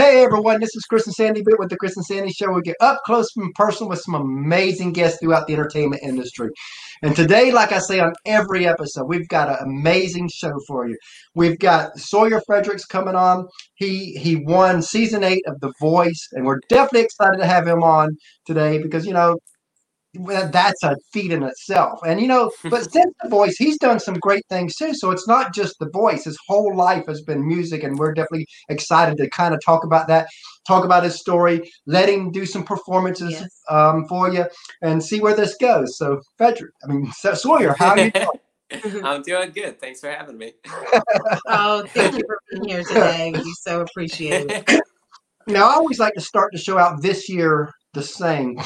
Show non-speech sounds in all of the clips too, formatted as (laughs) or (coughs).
Hey everyone, this is Chris and Sandy Bit with the Chris and Sandy Show. We get up close and personal with some amazing guests throughout the entertainment industry. And today, like I say on every episode, we've got an amazing show for you. We've got Sawyer Fredericks coming on. He he won season eight of The Voice, and we're definitely excited to have him on today because you know that's a feat in itself. And you know, (laughs) but since the voice, he's done some great things too. So it's not just the voice; his whole life has been music, and we're definitely excited to kind of talk about that, talk about his story, let him do some performances Yes. um, for you, and see where this goes. So, Frederick, I mean so Sawyer, how are you doing? (laughs) (laughs) I'm doing good. Thanks for having me. Oh, thank you for being here today. We so appreciate it. Now, I always like to start the show out this year the same.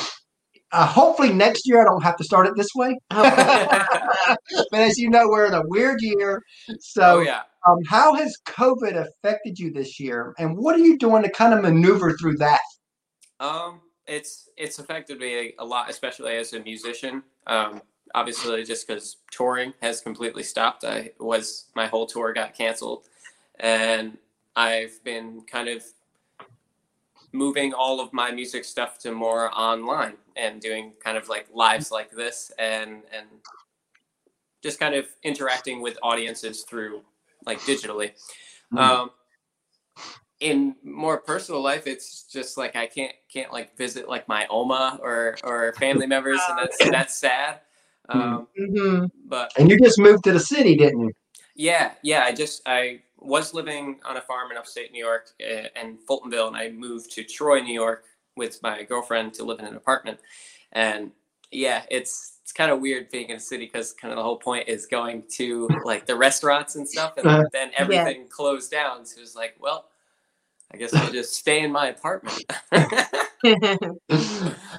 Uh, hopefully, next year I don't have to start it this way. (laughs) (laughs) but as you know, we're in a weird year. So, oh yeah. um, how has COVID affected you this year, and what are you doing to kind of maneuver through that? Um, it's it's affected me a lot, especially as a musician. Um, obviously, just because touring has completely stopped. I was my whole tour got canceled, and I've been kind of moving all of my music stuff to more online and doing kind of like lives like this and and just kind of interacting with audiences through like digitally. Mm. Um, in more personal life, it's just like I can't can't like visit like my oma or or family members, and that's that's sad. Um, Mhm. but And you just moved to the city, didn't you? yeah, yeah, I just I was living on a farm in upstate New York uh, and Fultonville, and I moved to Troy, New York, with my girlfriend to live in an apartment. And yeah, it's it's kind of weird being in a city because kind of the whole point is going to like the restaurants and stuff, and Uh-huh. then everything closed down. So it was like, well, I guess I'll just stay in my apartment. (laughs) (laughs)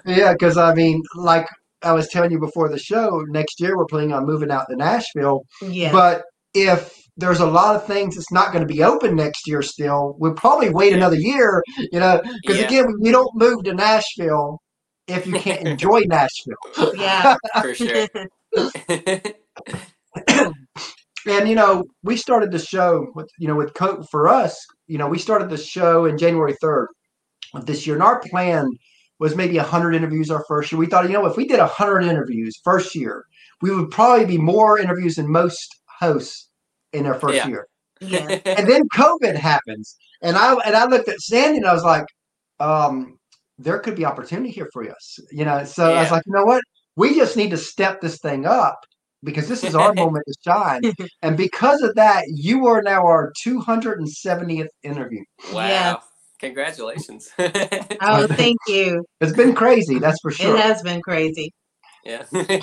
yeah, because I mean, like I was telling you before the show, next year we're planning on moving out to Nashville. yeah. But if there's a lot of things that's not going to be open next year still, we'll probably wait Yeah. another year, you know, because Yeah. again, you don't move to Nashville if you can't (laughs) enjoy Nashville. yeah. (laughs) For sure. And you know, we started the show with you know with Co for us. You know, we started the show in January third of this year, and our plan was maybe hundred interviews our first year. We thought, you know, if we did hundred interviews first year, we would probably be more interviews than most hosts in their first Yeah. year. yeah. And then COVID happens, and I and I looked at Sandy and I was like, um, there could be opportunity here for us, you know. So I was like, you know what, we just need to step this thing up because this is our (laughs) moment to shine. And because of that, you are now our 270th interview. wow. Yes. Congratulations. (laughs) Oh, thank you. It's been crazy, that's for sure. It has been crazy. yeah. (laughs)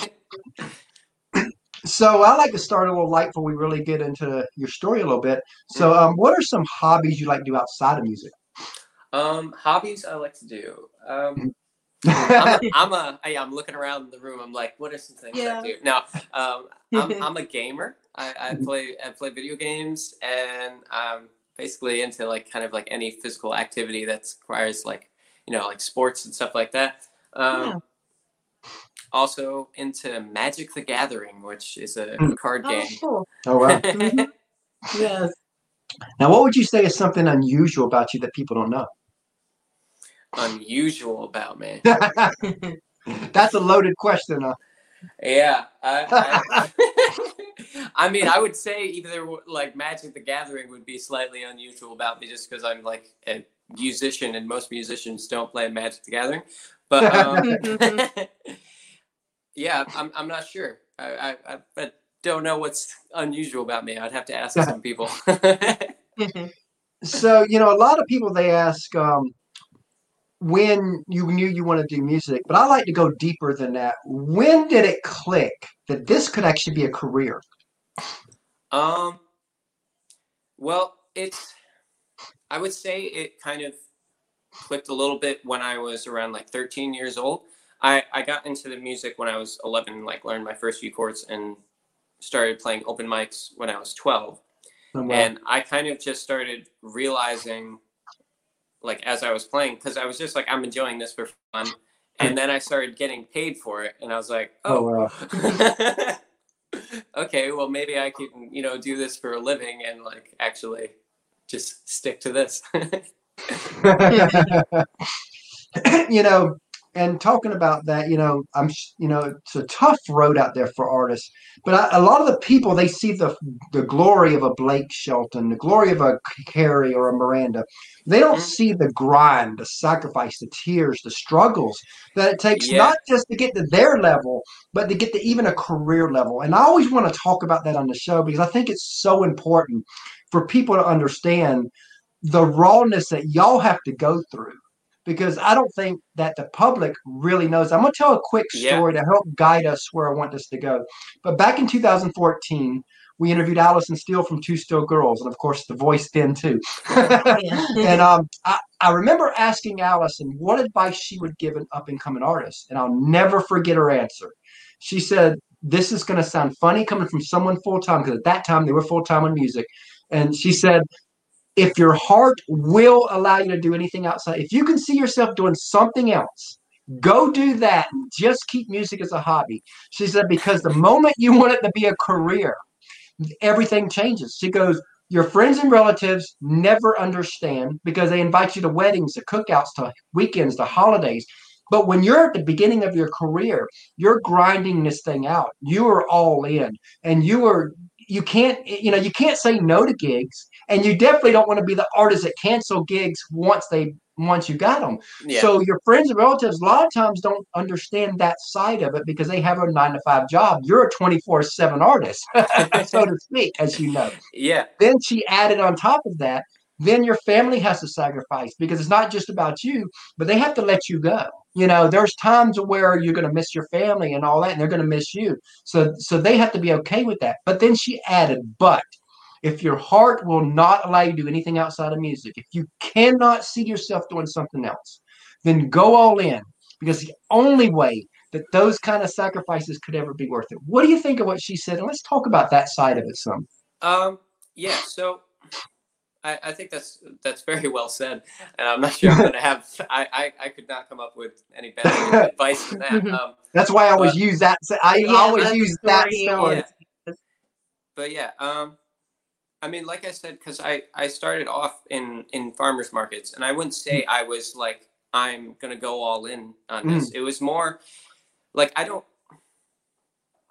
So I like to start a little light before we really get into your story a little bit. So, um, what are some hobbies you like to do outside of music? Um, hobbies I like to do. Um, I'm, a, (laughs) I'm a, I, I'm looking around the room. I'm like, what are some things Yeah. I do? Now, um, I'm, (laughs) I'm a gamer. I, I play, I play video games, and I'm basically into like kind of like any physical activity that requires like, you know, like sports and stuff like that. Um, Yeah. Also into Magic the Gathering, which is a Hmm. card Oh, game. cool. oh wow! (laughs) Mhm. Yes. Now, what would you say is something unusual about you that people don't know? Unusual about me. (laughs) That's a loaded question. Huh? Yeah, I, I, (laughs) I mean, I would say either like Magic the Gathering would be slightly unusual about me just because I'm like a musician and most musicians don't play Magic the Gathering. But um, yeah, I'm, I'm not sure. I, I, I don't know what's unusual about me. I'd have to ask some people. So, you know, a lot of people they ask um, when you knew you wanted to do music, but I like to go deeper than that. When did it click that this could actually be a career? Um, well, it's, I would say it kind of clicked a little bit when I was around like 13 years old. I, I got into the music when I was 11, like learned my first few chords and started playing open mics when I was 12. Oh, wow. And I kind of just started realizing, like, as I was playing, because I was just like, I'm enjoying this for fun. And then I started getting paid for it. And I was like, oh, oh, wow. (laughs) okay, well, maybe I can, you know, do this for a living and like actually just stick to this. (laughs) (laughs) you know, and talking about that, you know, I'm, you know, it's a tough road out there for artists. But I, a lot of the people they see the the glory of a Blake Shelton, the glory of a Carrie or a Miranda. They don't mm-hmm. see the grind, the sacrifice, the tears, the struggles that it takes yeah. not just to get to their level, but to get to even a career level. And I always want to talk about that on the show because I think it's so important for people to understand the rawness that y'all have to go through because I don't think that the public really knows. I'm going to tell a quick story yeah. to help guide us where I want this to go. But back in 2014, we interviewed Allison Steele from Two Still Girls, and of course, the voice then too. (laughs) (laughs) and um, I, I remember asking Allison what advice she would give an up and coming artist, and I'll never forget her answer. She said, This is going to sound funny coming from someone full time, because at that time they were full time on music. And she said, if your heart will allow you to do anything outside, if you can see yourself doing something else, go do that. Just keep music as a hobby. She said, because the moment you want it to be a career, everything changes. She goes, your friends and relatives never understand because they invite you to weddings, to cookouts, to weekends, to holidays. But when you're at the beginning of your career, you're grinding this thing out. You are all in, and you are you can't you know you can't say no to gigs and you definitely don't want to be the artist that cancel gigs once they once you got them yeah. so your friends and relatives a lot of times don't understand that side of it because they have a nine to five job. You're a 24 7 artist (laughs) so to speak as you know. Yeah. Then she added on top of that then your family has to sacrifice because it's not just about you but they have to let you go. You know there's times where you're going to miss your family and all that and they're going to miss you. So so they have to be okay with that. But then she added but if your heart will not allow you to do anything outside of music if you cannot see yourself doing something else then go all in because the only way that those kind of sacrifices could ever be worth it. What do you think of what she said? And let's talk about that side of it some. Um yeah so I, I think that's that's very well said, and I'm not sure I'm going (laughs) to have. I, I, I could not come up with any better advice than that. (laughs) Um, that's why I always but, use that. I yeah, always use that story. Yeah. But yeah, um, I mean, like I said, because I I started off in in farmers markets, and I wouldn't say mm. I was like I'm going to go all in on this. Mm. It was more like I don't.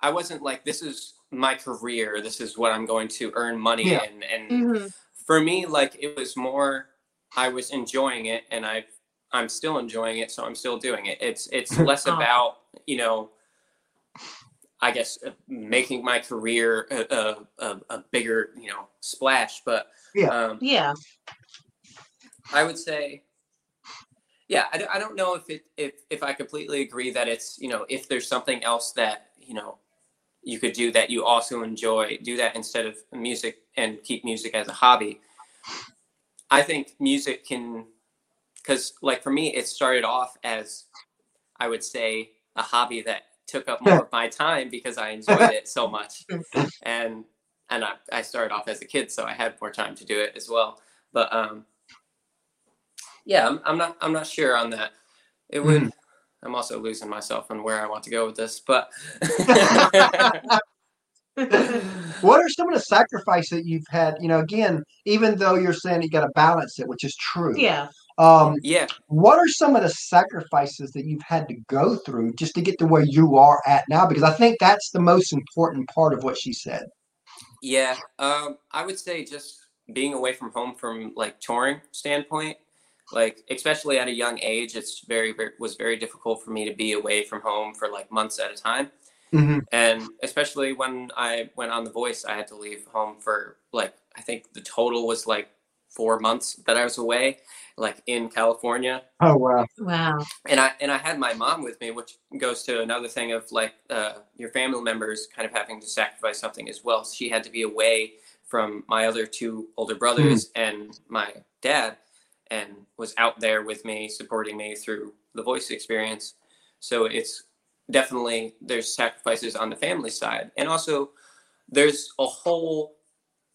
I wasn't like this is my career. This is what I'm going to earn money yeah. in, and mm-hmm for me, like it was more, I was enjoying it, and I, I'm still enjoying it, so I'm still doing it. It's it's (laughs) less about you know, I guess uh, making my career a, a, a, bigger you know splash, but yeah, um, yeah. I would say yeah I, I don't know if it if if i completely agree that it's you know if there's something else that you know you could do that you also enjoy do that instead of music and keep music as a hobby. I think music can because like for me it started off as i would say a hobby that took up more of my time because i enjoyed it so much. And and I, I started off as a kid so i had more time to do it as well. But um yeah i'm, I'm not i'm not sure on that. It would mm. I'm also losing myself on where I want to go with this, but (laughs) what are some of the sacrifices that you've had? You know, again, even though you're saying you got to balance it, which is true. Yeah. Um, yeah. What are some of the sacrifices that you've had to go through just to get to where you are at now? Because I think that's the most important part of what she said. Yeah. Um, I would say just being away from home from like touring standpoint like especially at a young age it's very, very was very difficult for me to be away from home for like months at a time. Mm-hmm. and especially when i went on the voice i had to leave home for like i think the total was like four months that i was away like in california. Oh wow. Wow. And i and i had my mom with me which goes to another thing of like uh, your family members kind of having to sacrifice something as well. She had to be away from my other two older brothers mm. and my dad and was out there with me, supporting me through the voice experience. So it's definitely there's sacrifices on the family side, and also there's a whole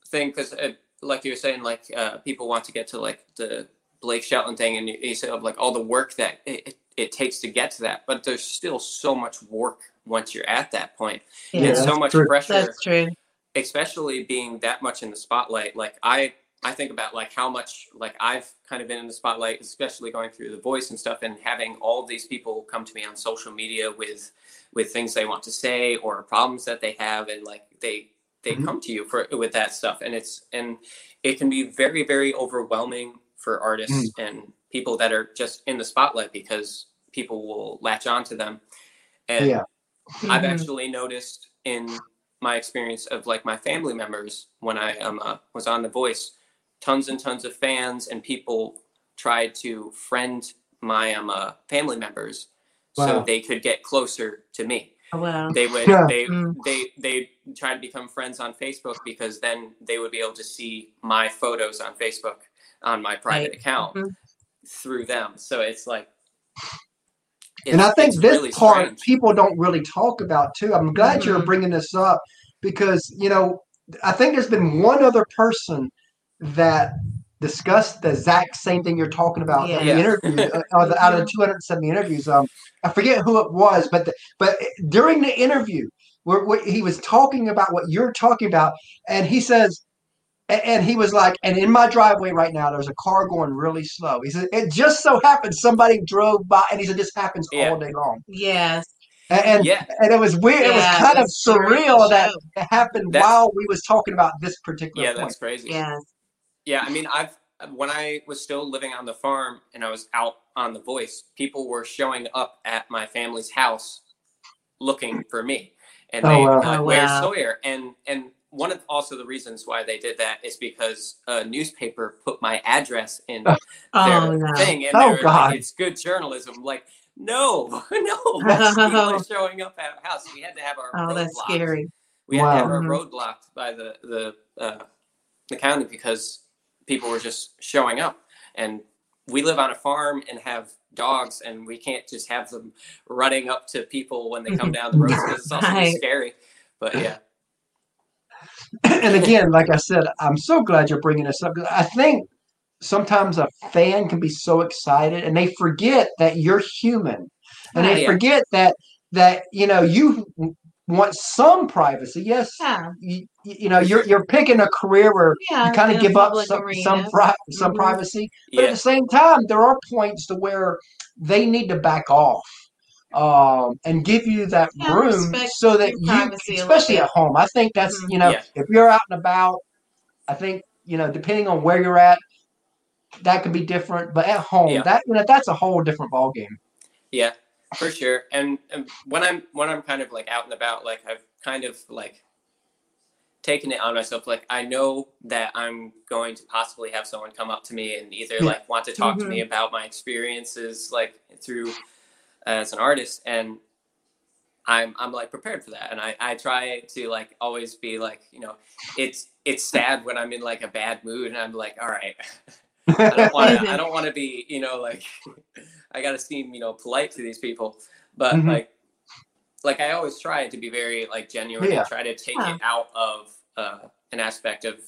thing because, uh, like you were saying, like uh, people want to get to like the Blake Shelton thing, and you, said of like all the work that it, it, takes to get to that, but there's still so much work once you're at that point, yeah, and so much true. pressure. That's true. Especially being that much in the spotlight. Like I I think about like how much like I've kind of been in the spotlight, especially going through the voice and stuff, and having all these people come to me on social media with with things they want to say or problems that they have, and like they they Mhm. come to you for with that stuff, and it's and it can be very very overwhelming for artists and people that are just in the spotlight because people will latch on to them, and Yeah. I've Mhm. actually noticed in my experience of like my family members when I um, uh, was on The Voice, tons and tons of fans and people tried to friend my um, uh, family members so they could get closer to me. Oh, wow. They would Yeah. they Mm. they they try to become friends on Facebook because then they would be able to see my photos on Facebook on my private Right. account Mhm. through them. So it's like and I think this really part strange. people don't really talk about too. I'm glad you're Mhm. bringing this up because you know I think there's been one other person that discussed the exact same thing you're talking about in Yeah. the interview uh, out of the- out of the 270 interviews. Um, I forget who it was, but the, but during the interview where, where he was talking about what you're talking about, and he says. a- And he was like, and in my driveway right now, there's a car going really slow. He said, it just so happened somebody drove by, and he said, this happens Yeah. all day long. Yes. And and, Yeah. and it was weird. it was kind of surreal that it happened That's- while we was talking about this particular Yeah, point. that's crazy. Yes. Yeah, I mean, I've when I was still living on the farm and I was out on the voice, people were showing up at my family's house looking for me, and Oh, they wow. were like, Oh, "Where's wow. Sawyer?" And and one of also the reasons why they did that is because a newspaper put my address in (laughs) their Oh no. thing, and Oh, God. like, "It's good journalism." Like, no, (laughs) no, (laughs) that's people showing up at our house. We had to have our Oh, that's roadblocks scary. we had to have Wow. our road blocked by the the uh, the county because people were just showing up and we live on a farm and have dogs and we can't just have them running up to people when they come down the road because it's also Right. scary but yeah (laughs) and again, like I said, I'm so glad you're bringing this up. 'cause I think sometimes a fan can be so excited and they forget that you're human, and they Right. Yeah. forget that that you know you want some privacy. Yes, Yeah. you, you know you're you're picking a career where Yeah. you kind of give up some arena. some pri- some Mhm. privacy. But at the same time, there are points to where they need to back off um, and give you that Yeah, room so that you, privacy a little especially at home. I think that's Mhm. you know Yeah. if you're out and about, I think you know depending on where you're at, that could be different. But at home, Yeah. that you know that's a whole different ballgame. yeah for sure. And, and when i'm when i'm kind of like out and about like i've kind of like taken it on myself like i know that i'm going to possibly have someone come up to me and either like want to talk to me mm-hmm. about my experiences like through as an artist and i'm i'm like prepared for that. And i i try to like always be like you know it's it's sad when i'm in like a bad mood and i'm like all right. (laughs) I don't want to. I (laughs) don't want to be, you know, like I got to seem, you know, polite to these people. But Mhm. like, like I always try to be very like genuine Yeah. and try to take Yeah. it out of uh, an aspect of,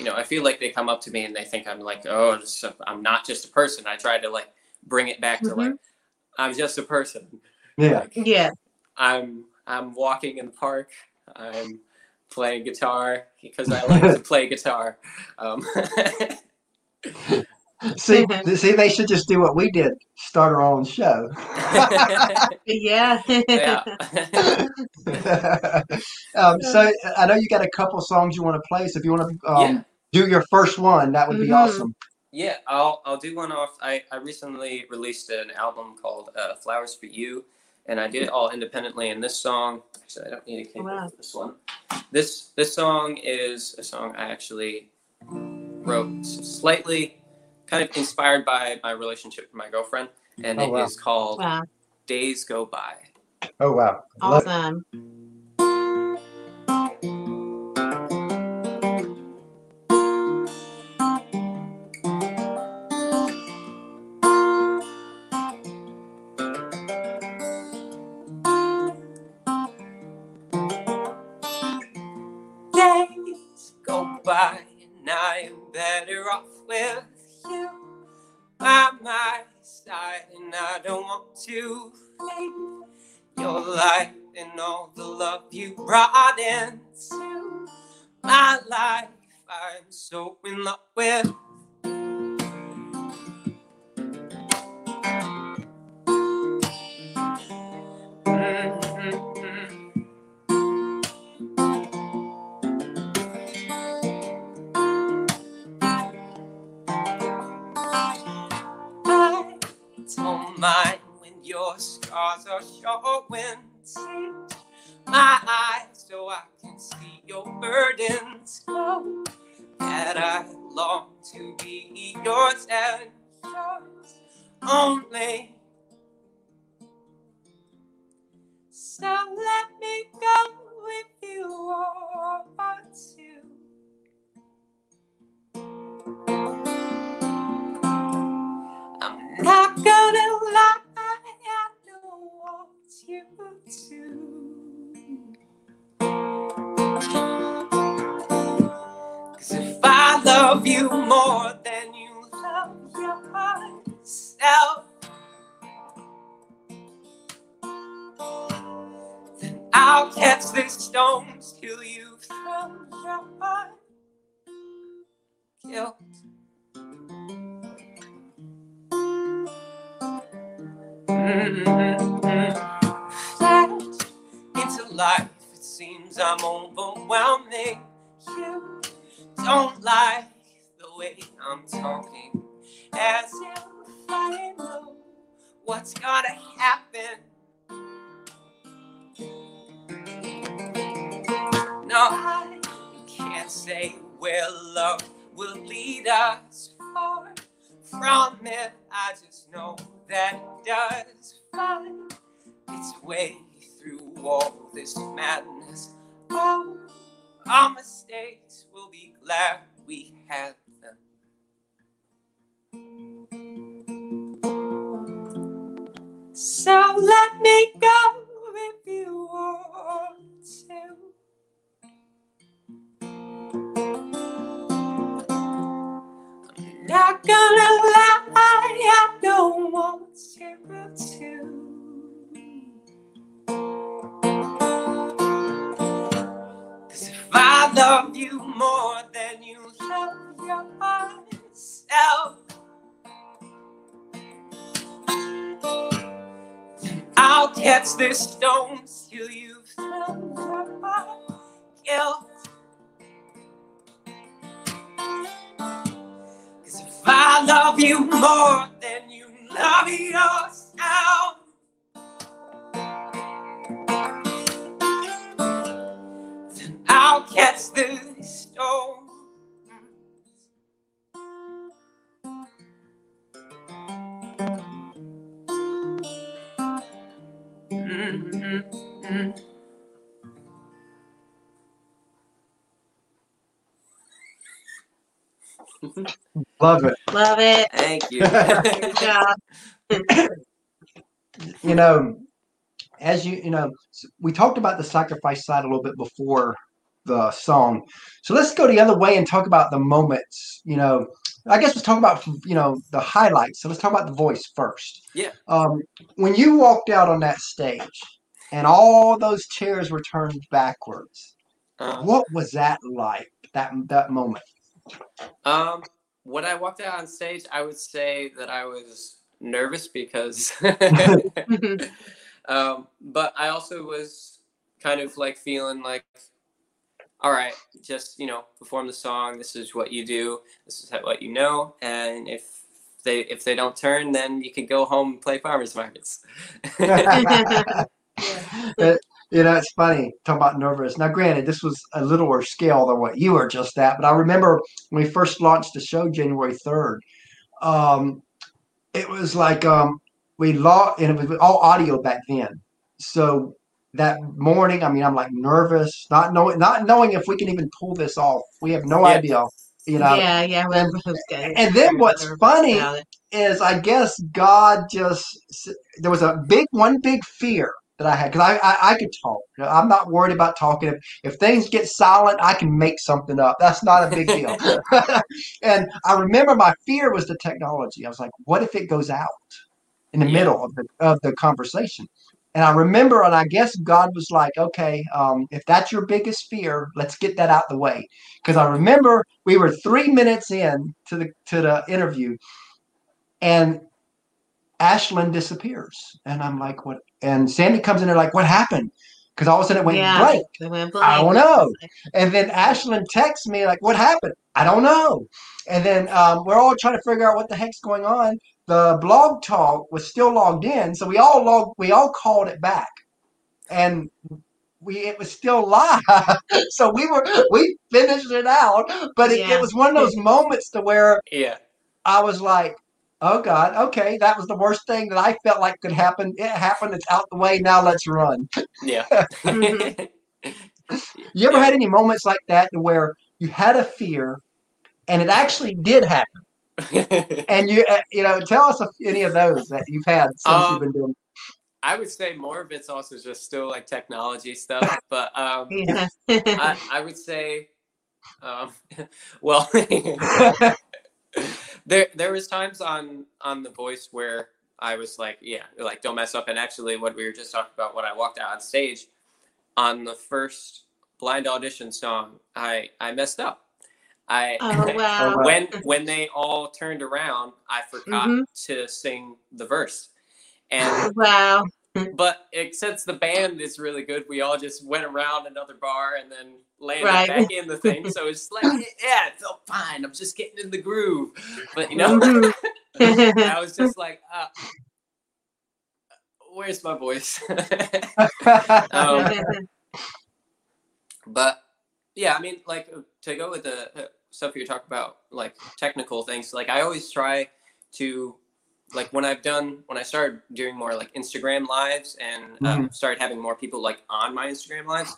you know, I feel like they come up to me and they think I'm like, oh, just a, I'm not just a person. I try to like bring it back to like I'm just a person. (laughs) yeah. Like, Yeah. I'm I'm walking in the park. I'm playing guitar because I (laughs) like to play guitar. Um, (laughs) (laughs) See, (laughs) see, they should just do what we did: start our own show. (laughs) Yeah. yeah. um, so I know you got a couple songs you want to play. So if you want to um, Yeah. do your first one, that would be Mhm. awesome. Yeah, I'll I'll do one off. I, I recently released an album called uh, Flowers for You, and I did it all independently. And this song, actually, I don't need a keyboard Wow. for this one. This this song is a song I actually wrote slightly, kind of inspired by my relationship with my girlfriend, and Oh, it is wow. called wow. Days Go By. Oh wow! Love. Awesome. So in love with. Cause if I love you more than you love yourself, then I'll catch the stones till you from your. Guilt. Flash seems I'm overwhelming. You don't like the way I'm talking, as if I know what's gonna happen. No, I can't say where love will lead us far from it. I just know that it does find its way through all this madness. Oh, our mistakes, we'll be glad we had them. So let me go if you want to. I'm not gonna lie, I don't want you to. I love you more than you love yourself, I'll catch the stones till you've thrown your. Guilt. Cause if I love you more than you love yourself, I'll the storm. Mm-hmm. Love it. Love it. Thank you. Good job. You know, as you you know, we talked about the sacrifice side a little bit before the song. So let's go the other way and talk about the moments. You know, I guess let's talk about you know the highlights. So let's talk about the voice first. Yeah. Um, when you walked out on that stage and all those chairs were turned backwards, Uh, what was that like? That that moment. Um, when I walked out on stage, I would say that I was nervous because, (laughs) (laughs) um, but I also was kind of like feeling like, all right, just you know, perform the song. This is what you do. This is what you know. And if they if they don't turn, then you can go home and play farmers markets. (laughs) You know, it's funny talking about nervous. Now, granted, this was a little littler scale than what you were just at, but I remember when we first launched the show January third. Um, it was like um, we lost, and it was all audio back then. So that morning, I mean, I'm like nervous, not knowing, not knowing if we can even pull this off. We have no Yeah. idea, you know. yeah, yeah. I remember those guys. And then what's funny is, I guess God just there was a big one big fear that I had because I, I I could talk. You know, I'm not worried about talking. If, if things get silent, I can make something up. That's not a big deal. (laughs) and I remember my fear was the technology. I was like, what if it goes out in the Yeah. middle of the of the conversation? And I remember, and I guess God was like, okay, um, if that's your biggest fear, let's get that out the way. Because I remember we were three minutes in to the to the interview, and Ashlyn disappears, and I'm like, what? And Sandy comes in there like, what happened? Because all of a sudden it went Yeah. blank. It went blank. I don't know. And then Ashlyn texts me like, "What happened?" I don't know. And then um, we're all trying to figure out what the heck's going on. The blog talk was still logged in, so we all logged. We all called it back, and we it was still live. (laughs) so we were we finished it out, but it, Yeah. it was one of those moments to where Yeah. I was like. Oh God! Okay, that was the worst thing that I felt like could happen. It happened. It's out the way. Now let's run. Yeah. (laughs) You ever had any moments like that to where you had a fear and it actually did happen? (laughs) And you, uh, you know, tell us any of those that you've had since Um, you've been doing. I would say more of it's also just still like technology stuff, (laughs) but um, Yeah. I, (laughs) I would say, um, well, there there was times on on the voice where I was like, yeah, like don't mess up. And actually, what we were just talking about when I walked out on stage on the first blind audition song, I I messed up. I oh (laughs) wow. wow. when when they all turned around, I forgot Mhm. to sing the verse, and (laughs) Wow. (laughs) but it, since the band is really good, we all just went around another bar and then landed Right. back in the thing. So it's like, yeah, it felt fine. I'm just getting in the groove. But you know, Mhm. I was just like, uh, where's my voice? um, but yeah, I mean, like to go with the uh, stuff you talk about, like technical things. Like I always try to, like when I've done when I started doing more like Instagram lives and um, started having more people like on my Instagram lives,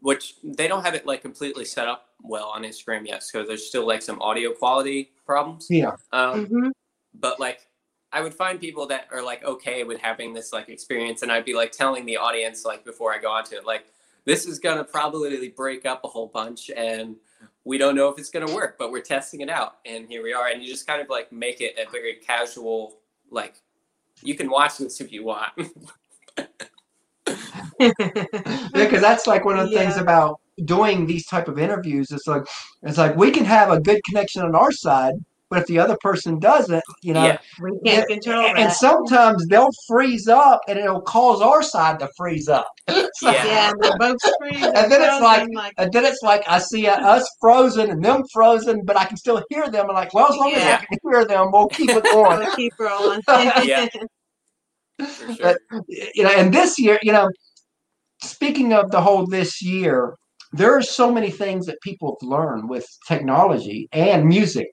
which they don't have it like completely set up well on Instagram yet, so there's still like some audio quality problems. yeah. Um, Mhm. but like I would find people that are like okay with having this like experience, and I'd be like telling the audience like before I go onto it, like this is gonna probably break up a whole bunch, and we don't know if it's gonna work, but we're testing it out, and here we are, and you just kind of like make it a very casual like you can watch this if you want. (laughs) (laughs) Yeah, because that's like one of the things about doing these type of interviews. It's like it's like we can have a good connection on our side, but if the other person doesn't, you know, yeah, we can't Yeah, control and that. sometimes they'll freeze up, and it'll cause our side to freeze up. So- (laughs) Yeah. (laughs) yeah, and they're both screaming. And then it's like- like And then it's like I see us frozen and them frozen, but I can still hear them. And like, well, as long as I can hear them, we'll keep it (laughs) going. we'll keep rolling. Yeah. for sure. you know, and this year, you know, speaking of the whole this year, there are so many things that people have learned with technology and music.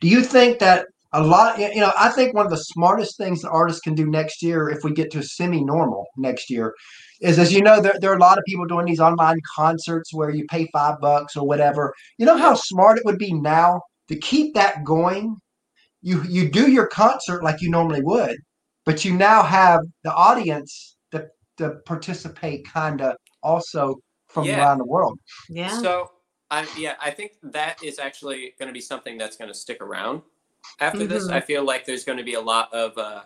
Do you think that a lot, you know, I think one of the smartest things that artists can do next year, if we get to semi-normal next year, is as you know, there, there are a lot of people doing these online concerts where you pay five bucks or whatever. You know how smart it would be now to keep that going. You you do your concert like you normally would, but you now have the audience to, to participate kind of also from Yeah. around the world. yeah. So I yeah, I think that is actually going to be something that's going to stick around after this. Mhm. I feel like there's going to be a lot of uh,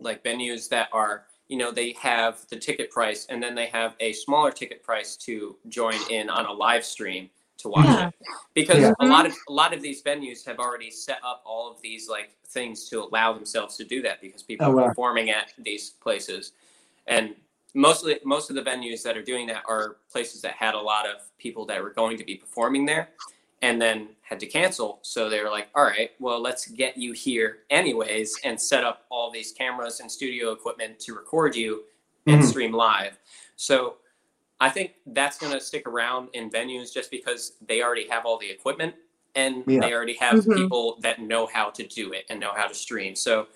like venues that are you know they have the ticket price and then they have a smaller ticket price to join in on a live stream to watch Yeah. it because Yeah. a lot of a lot of these venues have already set up all of these like things to allow themselves to do that because people Oh, are performing at these places and mostly most of the venues that are doing that are places that had a lot of people that were going to be performing there and then had to cancel so they were like all right well let's get you here anyways and set up all these cameras and studio equipment to record you and Mhm. stream live so i think that's going to stick around in venues just because they already have all the equipment and Yeah. they already have Mhm. people that know how to do it and know how to stream so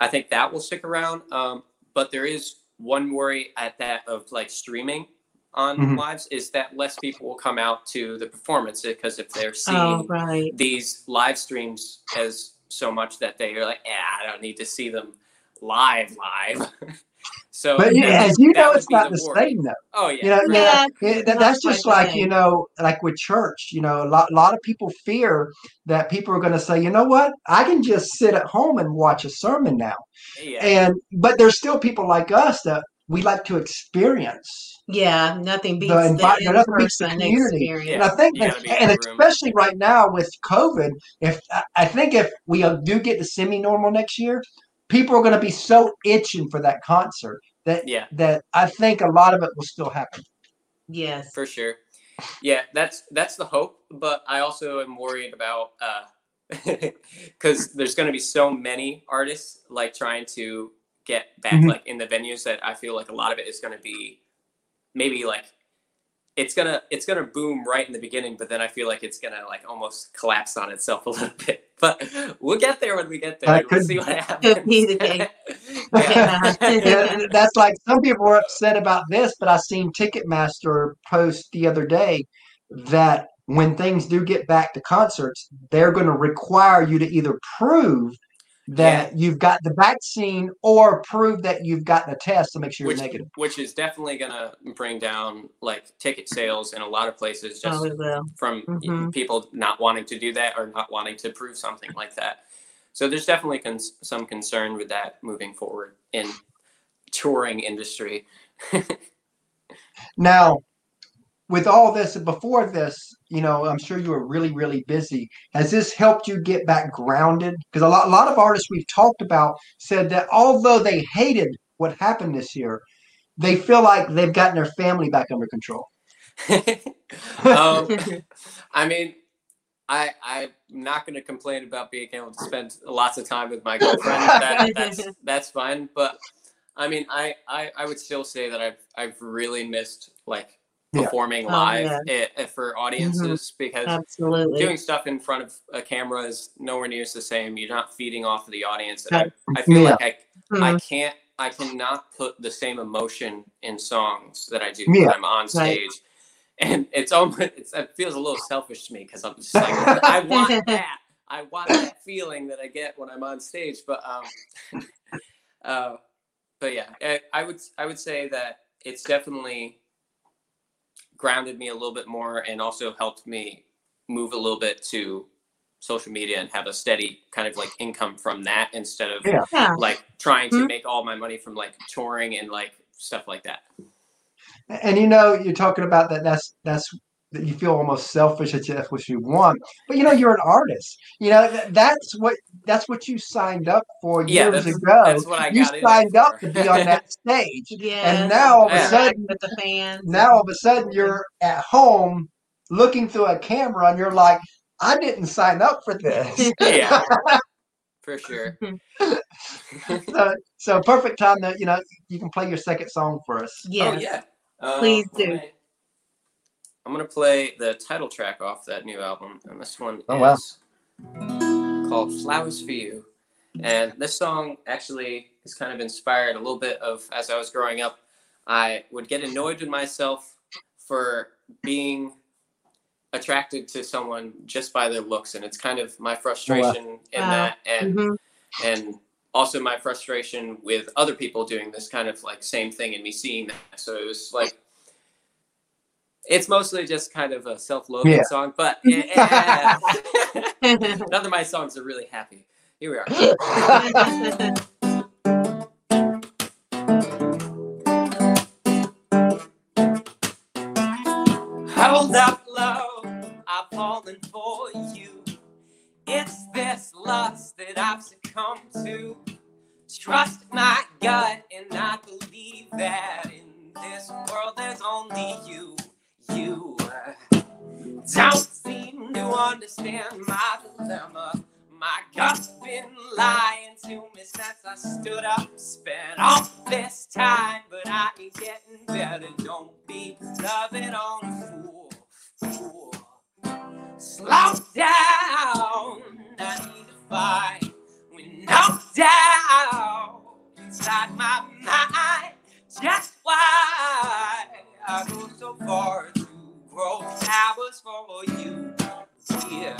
i think that will stick around um, but there is one worry at that of like streaming on Mhm. lives is that less people will come out to the performance because if they're seeing Oh, right. these live streams as so much that they are like, yeah, I don't need to see them live, live. (laughs) so, But yeah, that- as you know, it's not the worry. same though. Oh yeah, You know, Yeah, yeah, yeah, that, that's just like same. you know, like with church. You know, a lot, a lot of people fear that people are going to say, you know what, I can just sit at home and watch a sermon now. yeah, And but there's still people like us that we like to experience. Yeah, nothing beats The the, nothing beats the in-person community. experience. And I think, you that, gotta be in and the room. especially right now with COVID, if I- I think if we uh, do get to semi-normal next year, people are going to be so itching for that concert that Yeah, that I think a lot of it will still happen. Yes. for sure. Yeah, that's that's the hope, but I also am worried about (laughs) because there's going to be so many artists like trying to get back Mhm. like in the venues that I feel like a lot of it is going to be maybe like it's gonna it's gonna boom right in the beginning, but then I feel like it's gonna like almost collapse on itself a little bit. (laughs) But we'll get there when we get there. We'll see what (laughs) happens. Could the case. yeah. That's like some people were upset about this, but I seen Ticketmaster post the other day that when things do get back to concerts, they're going to require you to either prove that you've got the vaccine or prove that you've got the test to make sure which you're negative. which is definitely gonna bring down like ticket sales in a lot of places just Oh, from Mhm. people not wanting to do that or not wanting to prove something like that. So there's definitely cons- some concern with that moving forward in touring industry. (laughs) Now, with all this, before this, you know, I'm sure you were really, really busy. Has this helped you get back grounded? Because a lot, a lot of artists we've talked about said that although they hated what happened this year, they feel like they've gotten their family back under control. (laughs) um, I mean, I I'm not going to complain about being able to spend lots of time with my girlfriend. (laughs) That, that's that's fine. But I mean, I, I I would still say that I've I've really missed like Yeah. performing Oh, live yeah. eh, eh, for audiences because Absolutely. doing stuff in front of a camera is nowhere near the same. You're not feeding off of the audience. And I, I feel Yeah. like I I Mhm. can't I cannot put the same emotion in songs that I do Yeah. when I'm on stage. And it's almost it's, it feels a little selfish to me because I'm just like (laughs) I want (laughs) that. I want that feeling that I get when I'm on stage. But um (laughs) uh but yeah, I, I would I would say that it's definitely grounded me a little bit more and also helped me move a little bit to social media and have a steady kind of like income from that instead of Yeah. Yeah. like trying to Mhm. make all my money from like touring and like stuff like that. And you know, you're talking about that. That's that's that you feel almost selfish that you- that's what you want. But you know, you're an artist. You know, th- that's what that's what you signed up for Yeah, years that's, ago. that's what I you got signed up for. to be on (laughs) that stage. Yes. And now all of a Yeah. sudden, with the fans. now all of a sudden you're at home looking through a camera and you're like, I didn't sign up for this. (laughs) yeah, (laughs) for sure. so, so perfect time that you know you can play your second song for us. Yes. Oh yeah. Um, Please do. I'm gonna- I'm gonna play the title track off that new album, and this one Oh, wow. is called "Flowers for You." And this song actually is kind of inspired a little bit of as I was growing up. I would get annoyed with myself for being attracted to someone just by their looks, and it's kind of my frustration in Wow. that, and Mhm. and also my frustration with other people doing this kind of like same thing and me seeing that. So it was like it's mostly just kind of a self-loathing Yeah. song, but (laughs) yeah, eh, eh, eh. (laughs) none of my songs are really happy. Here we are. (laughs) Hold up, love, I've fallen for you. It's this lust that I've succumbed to. Trust my gut, and I believe that in this world there's only you. You don't seem to understand my dilemma. My gut's been lying to me since I stood up. Spent all this time, but I ain't getting better. Don't be loving on a fool. fool. Slow down, I need to fight. When no doubt inside my mind, just why I go so far grow towers for you. Yeah.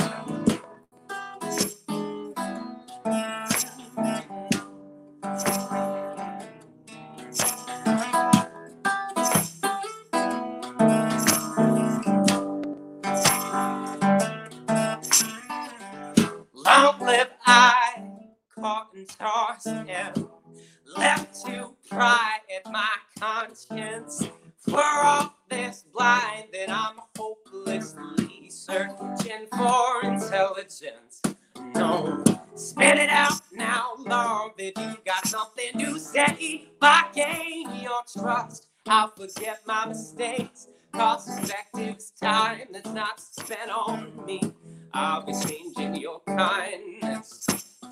Long live I, caught and tossed and forget my mistakes. Cost effective time that's not spent on me. I'll be changing your kindness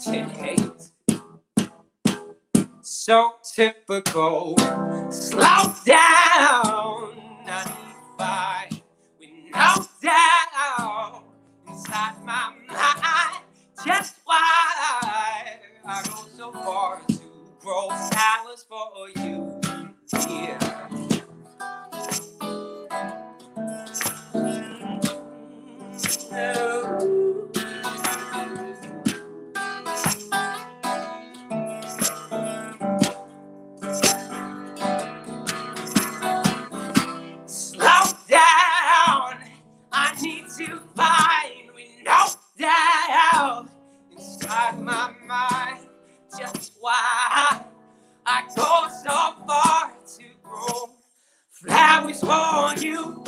to hate. So typical. Slow down. I need fight. We know down inside my mind. Just why I go so far to grow flowers for you. Yeah. I need to find. We know that inside my mind. Just why I go so far to grow flowers for you,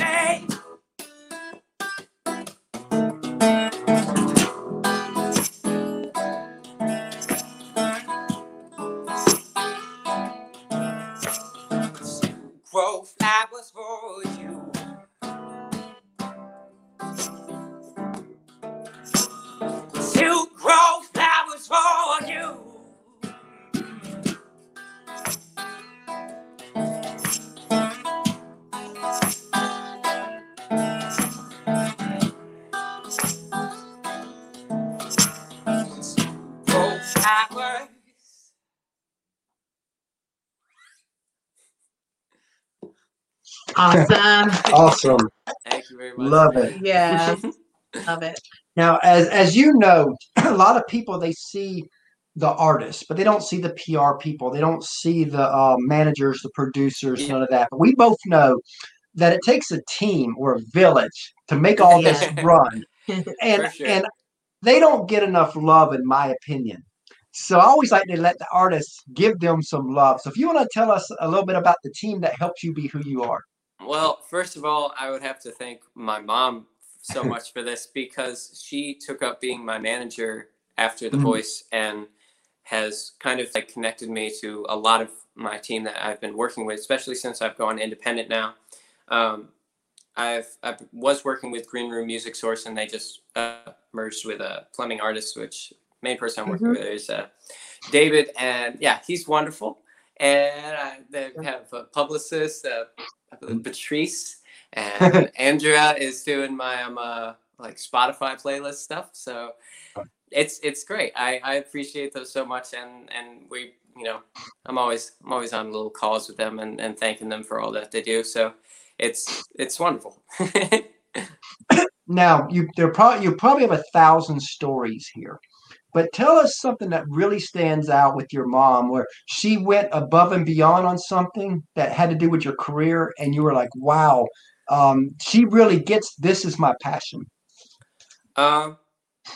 Awesome. (laughs) Awesome. Thank you very much. Love it. Yeah. (laughs) Love it. Now, as as you know, (clears throat) a lot of people they see the artists, but they don't see the PR people. They don't see the uh, managers, the producers, Yeah. none of that. But we both know that it takes a team or a village to make all this run, (laughs) and sure. and they don't get enough love, in my opinion. So I always like to let the artists give them some love. So if you want to tell us a little bit about the team that helps you be who you are. Well, first of all, I would have to thank my mom so (laughs) much for this because she took up being my manager after The Mhm. Voice and has kind of like connected me to a lot of my team that I've been working with, especially since I've gone independent now. Um, I've I was working with Green Room Music Source, and they just uh, merged with a plumbing artist, which main person I'm working Mhm. with is uh, David, and yeah, he's wonderful. And I, they have a publicist, uh, Patrice, (laughs) and Andrea is doing my um uh, like Spotify playlist stuff. So it's it's great. I, I appreciate those so much, and and we you know I'm always I'm always on little calls with them and, and thanking them for all that they do. So it's it's wonderful. (laughs) Now you there probably you probably have a thousand stories here, but tell us something that really stands out with your mom, where she went above and beyond on something that had to do with your career, and you were like, "Wow, um, she really gets this is my passion." Um,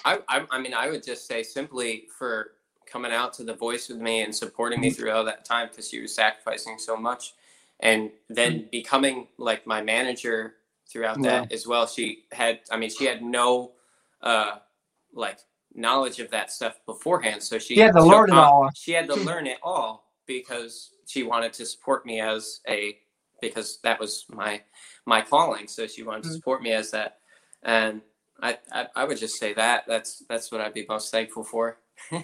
I, I, I mean, I would just say simply for coming out to the voice with me and supporting me through all that time because she was sacrificing so much, and then becoming like my manager throughout that as well. She had, I mean, she had no, uh, like knowledge of that stuff beforehand, so she She had to took learn it all. (laughs) She had to learn it all because she wanted to support me as a because that was my my calling. So she wanted to Mhm. support me as that, and I, I I would just say that that's that's what I'd be most thankful for. (laughs)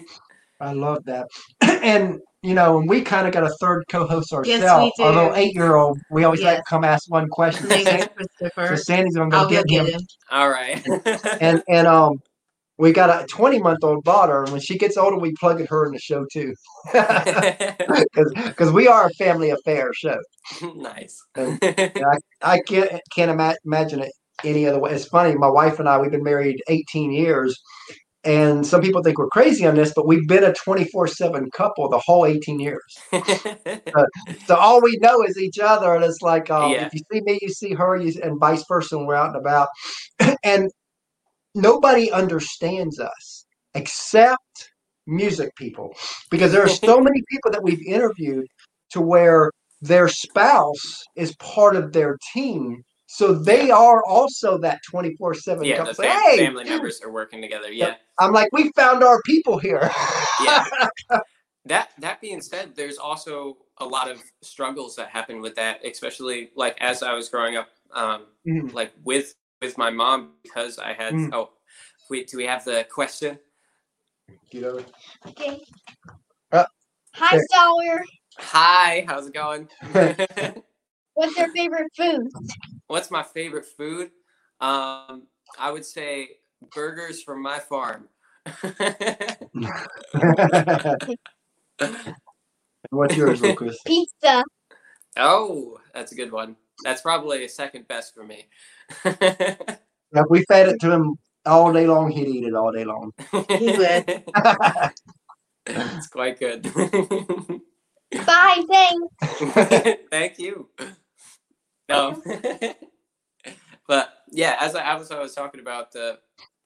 I love that, (clears throat) and you know, and we kind of got a third co-host ourselves. we Our little eight-year-old, we always let Yes. him come ask one question. His name is so Sandy's gonna go I'll go get him. get him. All right. (laughs) and and um we got a 20 month old daughter and when she gets older we plug her in the show too. (laughs) Because we are a family affair show. Nice. i can't can't ima- imagine it any other way. It's funny my wife and i we've been married 18 years and some people think we're crazy on this but we've been a 24-7 couple the whole 18 years. (laughs) So all we know is each other and it's like um, Yeah. if you see me you see her you, and vice versa when we're out and about. (clears throat) And nobody understands us except music people because there are so (laughs) many people that we've interviewed to where their spouse is part of their team. So they are also that 24 7 Yeah, the fam- Hey, family members are working together. Yeah. I'm like, we found our people here. yeah. (laughs) That that being said, there's also a lot of struggles that happen with that, especially like as I was growing up, um, Mhm. like with with my mom because I had. Mm. Oh, wait, do we have the question? You know, Okay. Uh, Hi, there. Sawyer. Hi, how's it going? (laughs) What's your favorite food? What's my favorite food? Um, I would say burgers from my farm. (laughs) What's yours, Lucas? Pizza. oh, that's a good one. That's probably second best for me. If we fed it to him all day long, he'd eat it all day long. He would. (laughs) it's quite good. (laughs) Bye, thanks. (laughs) Thank you. No. but yeah, as I, as I was talking about the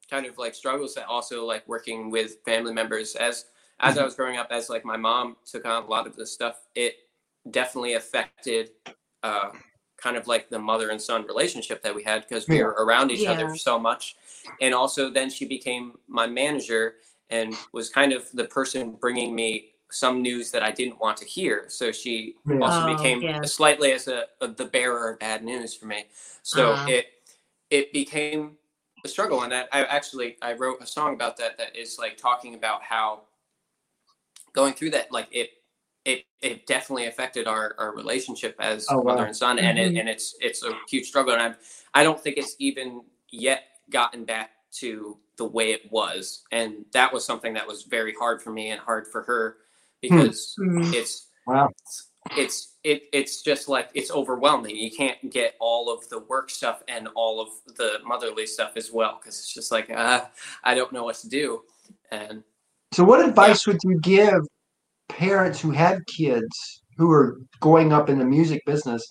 kind of like struggles that also like working with family members as as I was growing up, as like my mom took on a lot of this stuff, it definitely affected uh, kind of like the mother and son relationship that we had because we Yeah. were around each Yeah. other so much. And also, then she became my manager and was kind of the person bringing me some news that I didn't want to hear. So she Yeah. also Oh, became yeah. slightly as a, a the bearer of bad news for me. So Uh-huh. it it became a struggle, and that I actually I wrote a song about that that is like talking about how going through that like it it it definitely affected our our relationship as Oh, wow. mother and son, and it, Mhm. and it's it's a huge struggle, and I I don't think it's even yet gotten back to the way it was, and that was something that was very hard for me and hard for her because Mhm. it's Wow. it's it it's just like it's overwhelming you can't get all of the work stuff and all of the motherly stuff as well because it's just like uh, i don't know what to do and So, what advice would you give parents who have kids who are going up in the music business?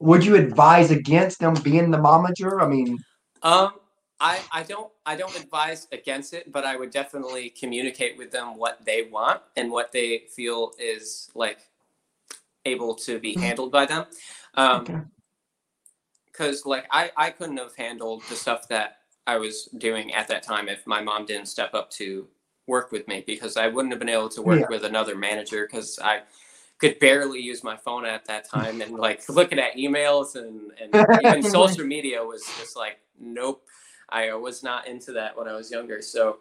Would you advise against them being the momager? I mean, um i i don't i don't advise against it but i would definitely communicate with them what they want and what they feel is like able to be handled by them um Okay. because like I, I couldn't have handled the stuff that I was doing at that time if my mom didn't step up to work with me because I wouldn't have been able to work Yeah. with another manager because I could barely use my phone at that (laughs) time and like looking at emails and, and (laughs) even social media was just like nope I was not into that when I was younger. So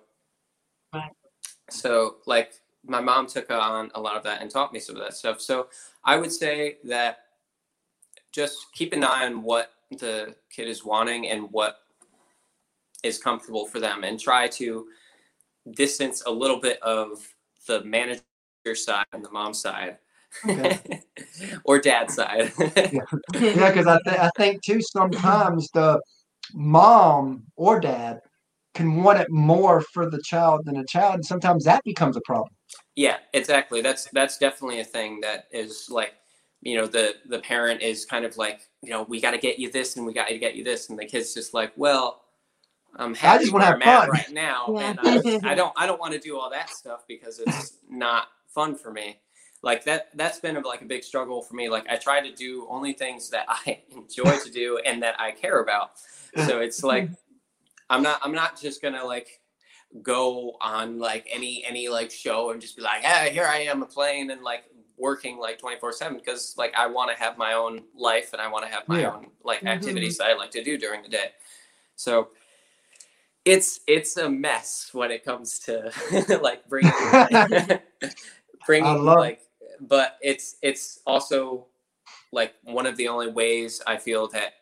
so like my mom took on a lot of that and taught me some of that stuff. So I would say that just keep an eye on what the kid is wanting and what is comfortable for them and try to distance a little bit of the manager side and the mom side Okay. (laughs) or dad side yeah, (laughs) because I, th- I think too sometimes the mom or dad can want it more for the child than the child, and sometimes that becomes a problem. yeah exactly that's that's definitely a thing that is like you know the the parent is kind of like you know we got to get you this and we got to get you this and the kid's just like well i'm happy just wanna have i'm fun." right now Yeah. and (laughs) I, I don't i don't want to do all that stuff because it's not fun for me like that that's been like a big struggle for me like i try to do only things that i (laughs) enjoy to do and that i care about so it's (laughs) like i'm not i'm not just gonna like go on like any any like show and just be like hey here i am playing and like working like 24 7 because like i want to have my own life and i want to have my Yeah. own like Mhm. activities that i like to do during the day so it's it's a mess when it comes to (laughs) like bringing (laughs) (laughs) bringing love- like but it's it's also like one of the only ways i feel that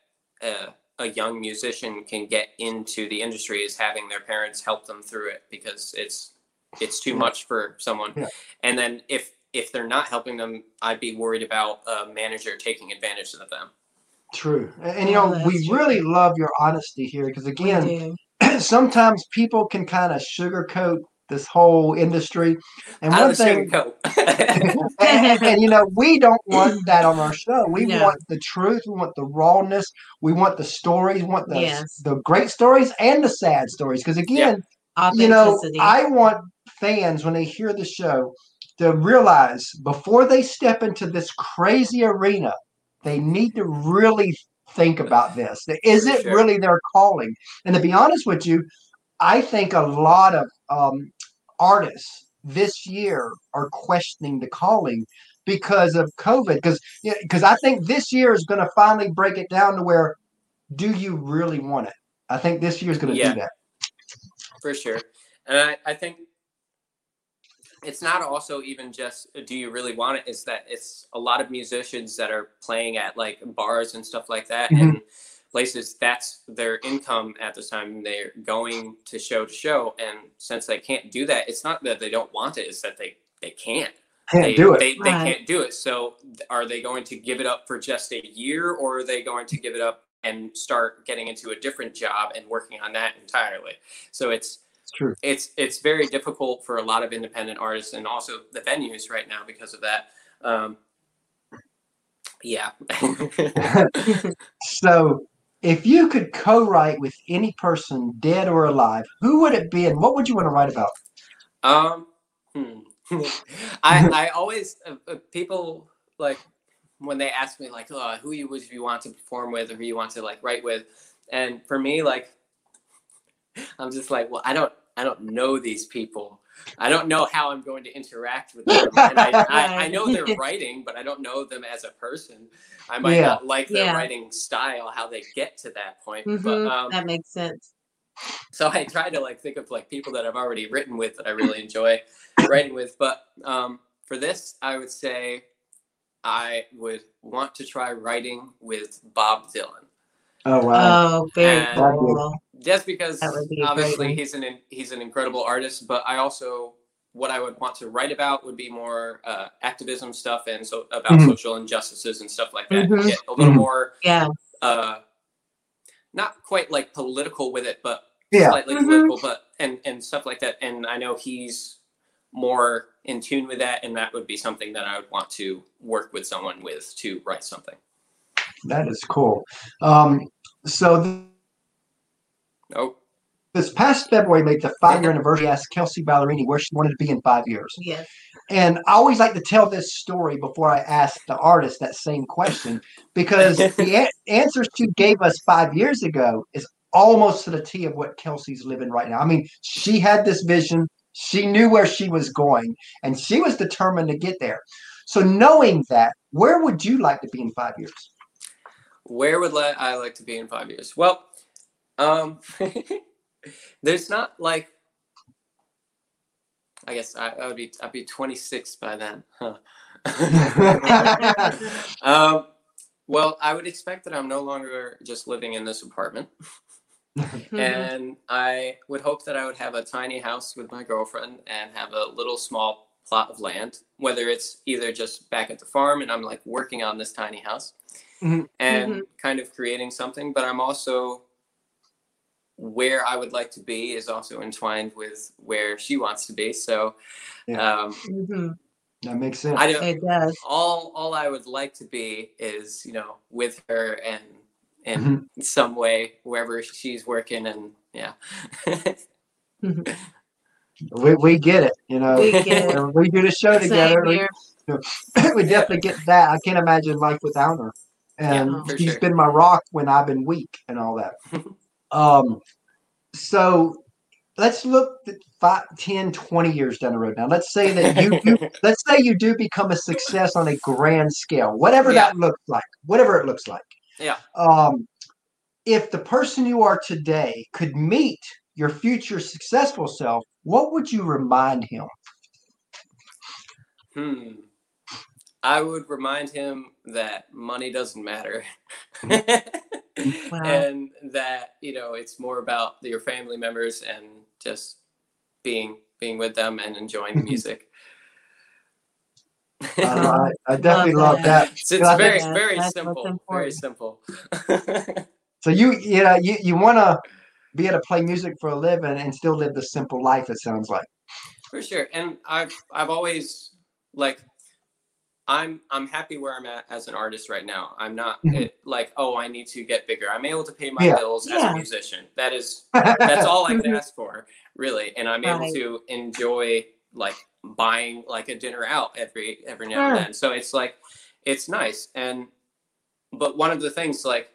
uh, a young musician can get into the industry is having their parents help them through it because it's it's too Yeah. much for someone Yeah. and then if if they're not helping them i'd be worried about a manager taking advantage of them True, and, and, you Oh, know that's we true. really love your honesty here because again, do. (coughs) sometimes people can kind of sugarcoat this whole industry, and one thing. sugarcoat. and, (laughs) (laughs) and, you know we don't want that on our show we No. want the truth we want the rawness we want the stories we want the, Yes. the great stories and the sad stories because again Yeah. you know i want fans when they hear the show to realize before they step into this crazy arena, they need to really think about this. Is it sure. really their calling? And to be honest with you, I think a lot of um, artists this year are questioning the calling because of COVID. Because because I think this year is going to finally break it down to where do you really want it? I think this year is going to Yeah. do that. for sure. And I, I think it's not also even just uh, do you really want it? It's that it's a lot of musicians that are playing at like bars and stuff like that Mhm. and places that's their income at this time. They're going to show to show. And since they can't do that, it's not that they don't want it, it's that they, they can't. Can't they, do it. They, they Right. can't do it. So are they going to give it up for just a year or are they going to give it up and start getting into a different job and working on that entirely? So it's It's true. it's it's very difficult for a lot of independent artists and also the venues right now because of that. Um, yeah. (laughs) So, if you could co-write with any person, dead or alive, who would it be, and what would you want to write about? Um, hmm. (laughs) I I always uh, uh, people like when they ask me like, oh, who you would you want to perform with or who you want to like write with, and for me like, (laughs) I'm just like, well, I don't I don't know these people. I don't know how I'm going to interact with them. And I, (laughs) I, I know they're (laughs) writing, but I don't know them as a person. I might Yeah. not like their Yeah. writing style, how they get to that point. But Mhm, um, that makes sense. so I try to like think of like people that I've already written with that I really enjoy writing with. But um, for this, I would say I would want to try writing with Bob Dylan, Oh wow! Oh, very And- cool. Just because That be a great obviously he's an he's an incredible artist. But I also what I would want to write about would be more uh, activism stuff and so about Mhm. social injustices and stuff like that. Mhm. Get a little Mhm. more Yeah. uh, not quite like political with it, but Yeah. slightly Mhm. political, but and and stuff like that. And I know he's more in tune with that, and that would be something that I would want to work with someone with to write something. That is cool. Um, so th- Oh, this past February made the five-year anniversary. I asked Kelsea Ballerini where she wanted to be in five years, Yes. and I always like to tell this story before I ask the artist that same question because (laughs) the a- answers she gave us five years ago is almost to the T of what Kelsea's living right now. I mean, she had this vision, she knew where she was going, and she was determined to get there. So, knowing that, where would you like to be in five years? where would I like to be in five years? Well, um, (laughs) there's not like. I guess I, I would be I'd be 26 by then. Huh. (laughs) um, well, I would expect that I'm no longer just living in this apartment. (laughs) And I would hope that I would have a tiny house with my girlfriend and have a little small plot of land, whether it's either just back at the farm and I'm like working on this tiny house Mhm. and kind of creating something, but I'm also where I would like to be is also entwined with where she wants to be. So Yeah. um, Mhm. That makes sense. I don't It does. all all I would like to be is, you know, with her and in Mm-hmm. some way wherever she's working and yeah. We, we get it, you know. We get it. (laughs) We do the show together. Same We, here. (laughs) we definitely get that. I can't imagine life without her. And Yeah, for she's sure. been my rock when I've been weak and all that. (laughs) um, so let's look at five, 10, 20 years down the road now. Let's say that you, you (laughs) let's say you do become a success on a grand scale, whatever Yeah. that looks like, whatever it looks like. Yeah. Um, if the person you are today could meet your future successful self, what would you remind him? Hmm. I would remind him that money doesn't matter. (laughs) And that, you know, it's more about your family members and just being being with them and enjoying the (laughs) music. Uh, I, (laughs) I definitely love Love that. it's it's very think very that's simple. Very simple. So you you know you, you want to be able to play music for a living and still live the simple life. It sounds like. For sure. And I've I've always like I'm I'm happy where I'm at as an artist right now. I'm not Mhm. it, like, oh, I need to get bigger. I'm able to pay my Yeah. bills as a musician. That is (laughs) that's all I can Mhm. ask for, really. And I'm able to enjoy like buying like a dinner out every every now and then. So it's like it's nice. And but one of the things like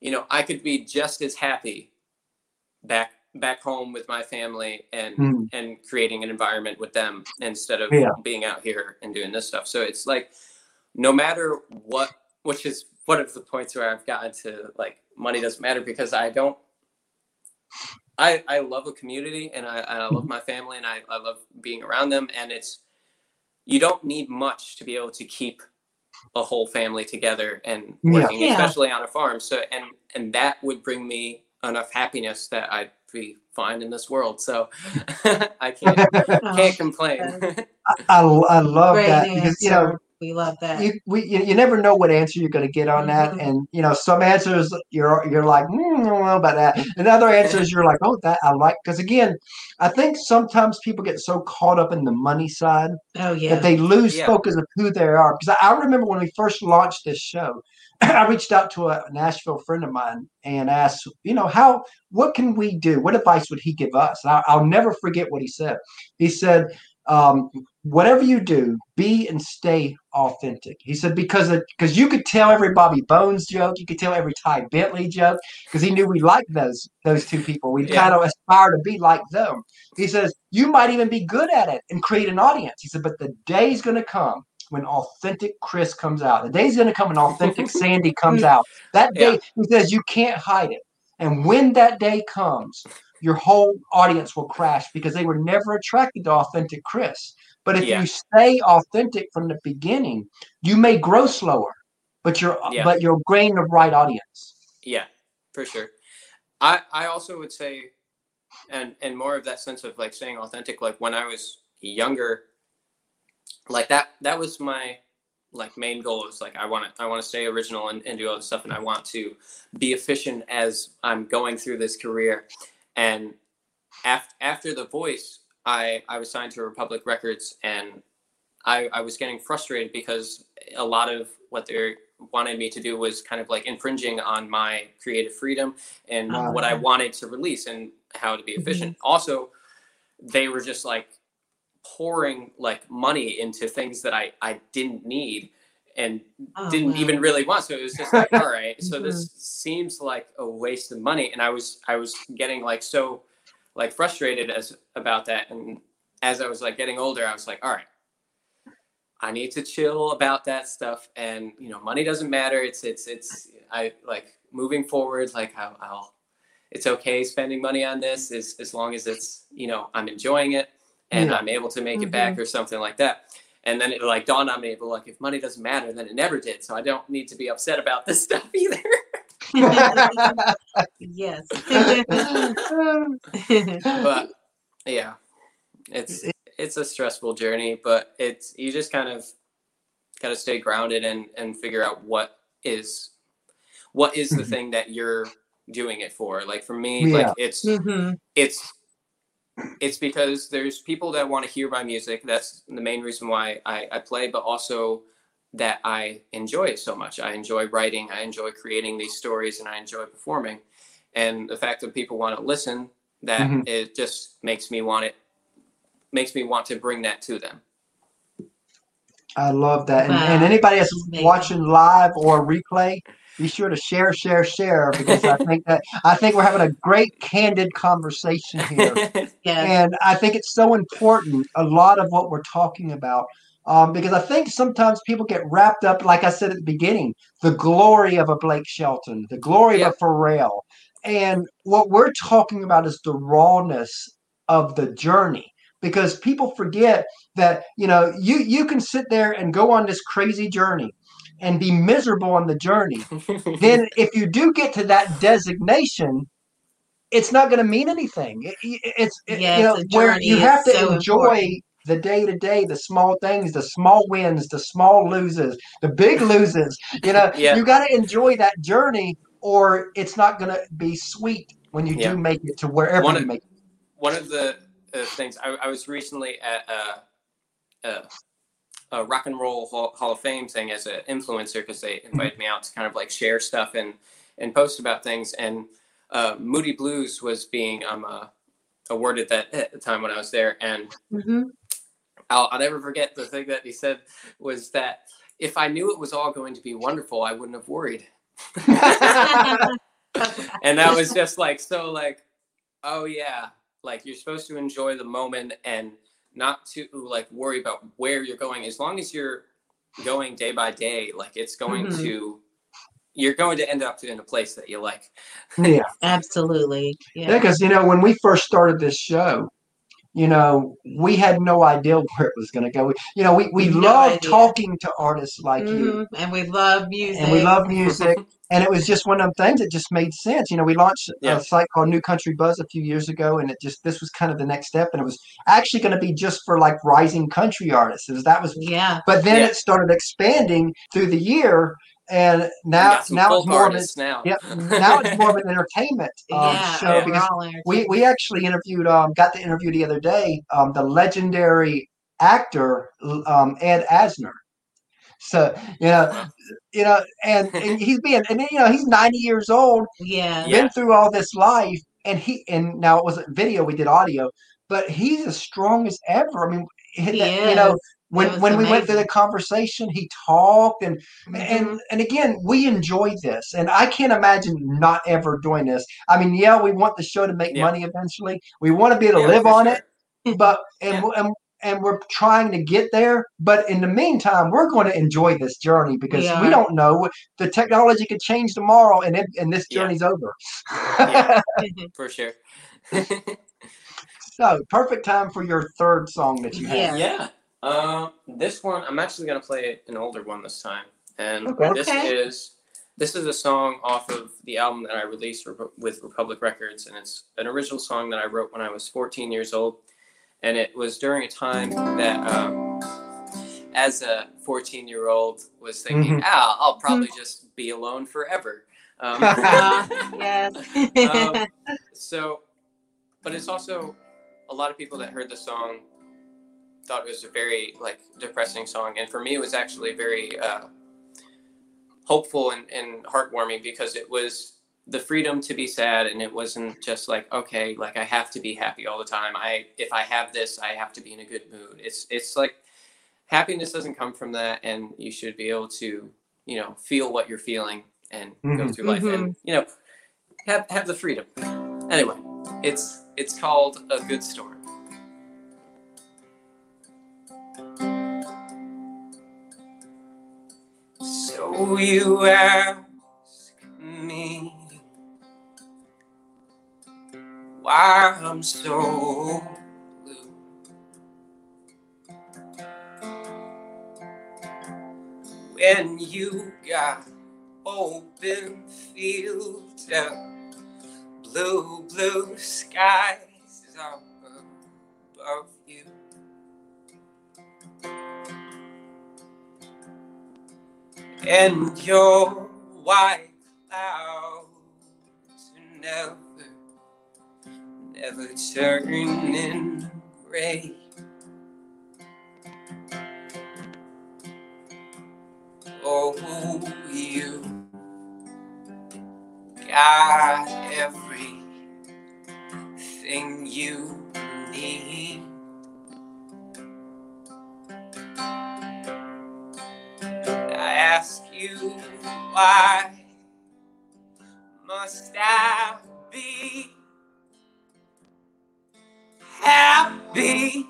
you know I could be just as happy back back home with my family and Mm. and creating an environment with them instead of Yeah. being out here and doing this stuff. So it's like no matter what which is one of the points where I've gotten to like money doesn't matter because I don't I I love a community and I, I Mm-hmm. love my family and I, I love being around them and it's you don't need much to be able to keep a whole family together and working Yeah. especially on a farm so and and that would bring me enough happiness that I'd be fine in this world so (laughs) I (laughs) can't can't complain (laughs) I, I love Great that because you know we love that. you we you, you never know what answer you're going to get on that Mhm. and you know some answers you're you're like mm, I don't know about that and other answers you're like oh that I like because again I think sometimes people get so caught up in the money side oh yeah. that they lose Yeah. focus of who they are because I, I remember when we first launched this show (clears throat) I reached out to a Nashville friend of mine and asked you know how what can we do what advice would he give us and I, I'll never forget what he said he said um, whatever you do, be and stay authentic. He said because because you could tell every Bobby Bones joke, you could tell every Ty Bentli joke because he knew we liked those those two people. We Yeah. kind of aspire to be like them. He says you might even be good at it and create an audience. He said, but the day's going to come when authentic Chris comes out. The day's going to come when authentic (laughs) Sandy comes out. That day, Yeah. he says, you can't hide it. And when that day comes, your whole audience will crash because they were never attracted to authentic Chris. But if Yeah. you stay authentic from the beginning, you may grow slower, but you're Yeah. but you're gaining the right audience. Yeah, for sure. I I also would say, and and more of that sense of like staying authentic. Like when I was younger, like that that was my like main goal is like I want to I want to stay original and, and do all this stuff, and I want to be efficient as I'm going through this career. And after after the voice, I I was signed to Republic Records, and I I was getting frustrated because a lot of what they wanted me to do was kind of like infringing on my creative freedom and Wow. what I wanted to release and how to be mm-hmm. efficient. Also, they were just like pouring like money into things that I I didn't need and Oh, didn't wow. even really want. So it was just like, all right, so this mm-hmm. seems like a waste of money. And I was I was getting like so like frustrated as about that. And as I was like getting older, I was like, all right, I need to chill about that stuff. And you know, money doesn't matter. It's it's it's I like moving forward, like I'll, I'll it's okay spending money on this as as long as it's you know I'm enjoying it and Yeah. I'm able to make it back or something like that. And then it like dawned on me, but like if money doesn't matter, then it never did. So I don't need to be upset about this (laughs) stuff either. yes. (laughs) but yeah, it's it's a stressful journey, but it's you just kind of gotta stay grounded and and figure out what is what is the Mhm. thing that you're doing it for. Like for me, Yeah. like it's hmm it's it's because there's people that want to hear my music. That's the main reason why I, I play, but also that I enjoy it so much. I enjoy writing, I enjoy creating these stories, and I enjoy performing. And the fact that people want to listen, that Mhm. it just makes me want it, makes me want to bring that to them. I love that. And, and anybody that's watching live or replay, be sure to share, share, share because I think that I think we're having a great candid conversation here. (laughs) Yes. And I think it's so important, a lot of what we're talking about, um, because I think sometimes people get wrapped up, like I said at the beginning, the glory of a Blake Shelton, the glory Yeah. of a Pharrell. And what we're talking about is the rawness of the journey. Because people forget that, you know, you, you can sit there and go on this crazy journey and be miserable on the journey (laughs) then if you do get to that designation, it's not going to mean anything. It- it- it's it- Yes, you know where you have to so enjoy important. the day to day, the small things, the small wins, the small loses, the big (laughs) loses. You know, Yeah. you got to enjoy that journey, or it's not going to be sweet when you Yeah. do make it to wherever One you of- make. it. one of the uh, things I, I was recently at a, a, a rock and roll hall, hall of fame thing as an influencer because they invited me out to kind of like share stuff and and post about things. And uh, Moody Blues was being um uh, awarded that at the time when I was there. And hmm I'll, I'll never forget the thing that he said was that if I knew it was all going to be wonderful, I wouldn't have worried. (laughs) and that was just like so like oh yeah. Like you're supposed to enjoy the moment and not to like worry about where you're going as long as you're going day by day like it's going Mhm. to you're going to end up in a place that you like yeah. (laughs) Absolutely. Yeah, Yeah. because you know when we first started this show, you know we had no idea where it was going to go. We, you know, we we No love idea. talking to artists like you, Mhm. And we love music. and we love music, (laughs) and it was just one of them things that just made sense. You know, we launched Yeah. a site called New Country Buzz a few years ago, and it just this was kind of the next step, and it was actually going to be just for like rising country artists. Was- that was, Yeah. but then Yeah. it started expanding through the year, and now now it's more of an, now yep, now it's more of an entertainment (laughs) um, yeah. show yeah. because we we actually interviewed um got the interview the other day um the legendary actor um Ed Asner. So you know (gasps) you know and, and he's being and you know he's 90 years old, Yeah. Yeah. been through all this life and he and now it wasn't video we did audio, but he's as strong as ever. I mean He you know is. when It was when we went through the conversation he talked and Mhm. and and again we enjoy this and i can't imagine not ever doing this i mean yeah we want the show to make Yeah. money eventually we want to be able to Yeah, live on sure. it (laughs) but and, Yeah. we- and and we're trying to get there but in the meantime we're going to enjoy this journey because We we, don't know the technology could change tomorrow and it, and this Yeah. journey's over Yeah. (laughs) for sure (laughs) so perfect time for your third song that you have Yeah. Yeah. Um, this one I'm actually gonna play an older one this time, and Okay. this Okay. is this is a song off of the album that I released Repu- with Republic Records, and it's an original song that I wrote when I was 14 years old, and it was during a time that, um, as a 14 year old, was thinking, ah, I'll probably just be alone forever. Um, (laughs) yes. (laughs) Um, (laughs) so, but it's also a lot of people that heard the song thought it was a very like depressing song, and for me, it was actually very uh, hopeful and, and heartwarming because it was the freedom to be sad, and it wasn't just like okay, like I have to be happy all the time. I if I have this, I have to be in a good mood. It's it's like happiness doesn't come from that, and you should be able to you know feel what you're feeling and go Mhm. through life and you know have have the freedom. Anyway, it's it's called a good storm. So you ask me why I'm so blue. When you got open fields and blue, blue skies up above And your white clouds never, never turning gray. Oh, you got everything you why must I be happy?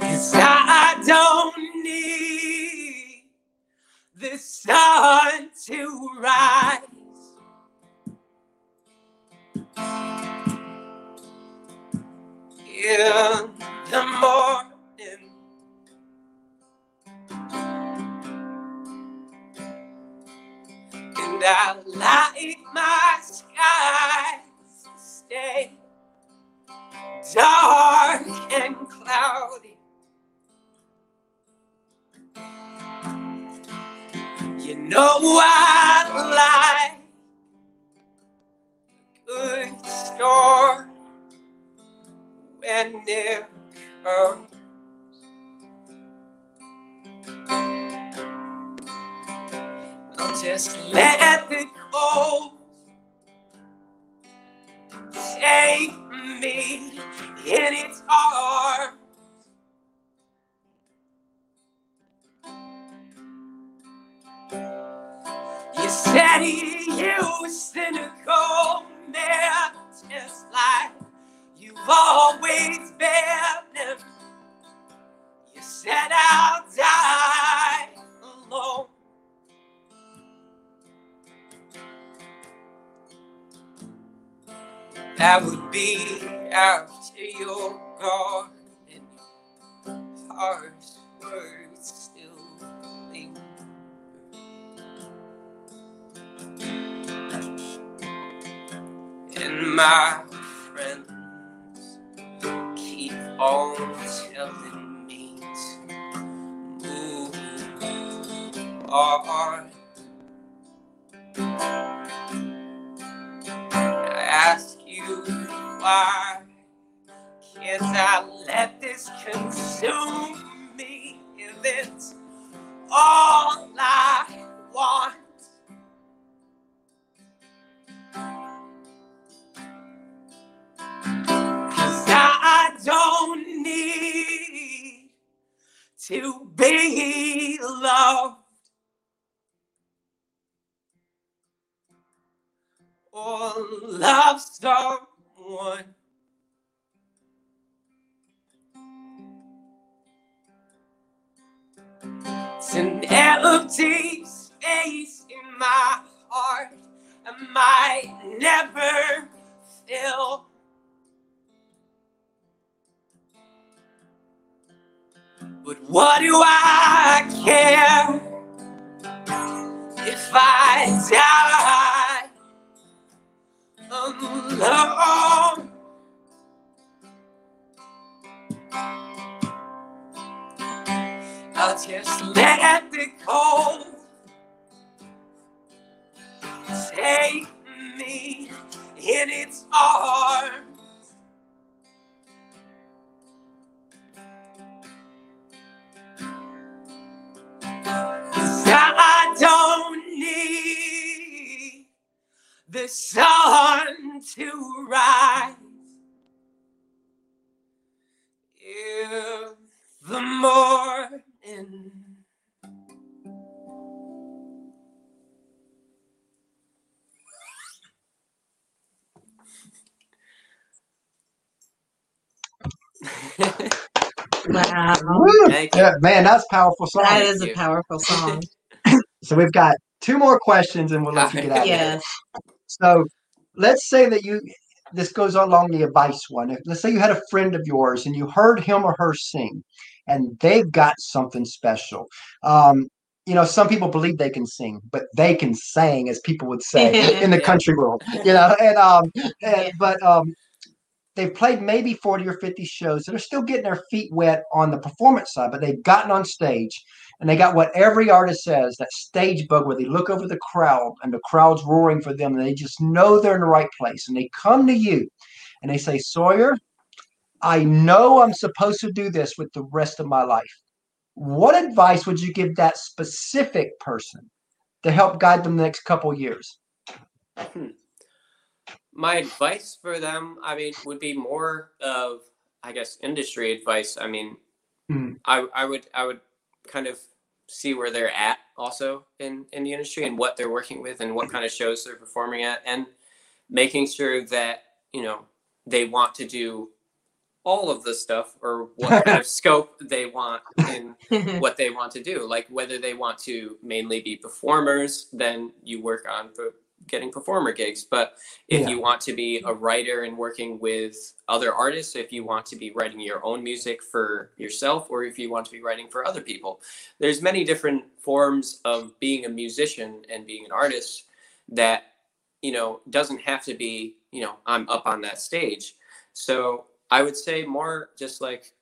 Cause I don't need the sun to rise. In the morning, I like my skies to stay dark and cloudy. You know I like a good storm when it comes. Just let it go. take me in its arms. You said you were cynical, man, just like you've always been. You said I'll die alone. That would be after your and harsh words still linger. And my friends keep on telling me to move on. Why can't I let this consume me if it's all I want? Cause I don't need to be loved or love someone. It's an empty space in my heart I might never fill. But what do I care if I die alone? Just let the cold take me in its arms. Cause I don't need the sun to rise Wow. Woo! Thank you. Yeah, man, that's a powerful song. That is a powerful song. (laughs) So we've got two more questions and we'll let you get out of here. Yes. So let's say that you this goes along the advice one. Let's say you had a friend of yours and you heard him or her sing, and they've got something special. Um, you know, some people believe they can sing, but they can sing, as people would say (laughs) in the country world. You know, and um, and, but um, they've played maybe forty or fifty shows. They're still getting their feet wet on the performance side, but they've gotten on stage and they got what every artist says that stage bug where they look over the crowd and the crowd's roaring for them and they just know they're in the right place and they come to you and they say sawyer i know i'm supposed to do this with the rest of my life what advice would you give that specific person to help guide them the next couple years Hmm. My advice for them, I mean, would be more of, I guess, industry advice. I mean, Hmm. I, I would, I would kind of see where they're at also in, in the industry and what they're working with and what kind of shows they're performing at and making sure that, you know, they want to do all of the stuff or what kind of (laughs) scope they want in (laughs) what they want to do. Like whether they want to mainly be performers, then you work on getting performer gigs. But if Yeah. you want to be a writer and working with other artists, if you want to be writing your own music for yourself, or if you want to be writing for other people, there's many different forms of being a musician and being an artist that you know doesn't have to be you know I'm up on that stage. So I would say more just like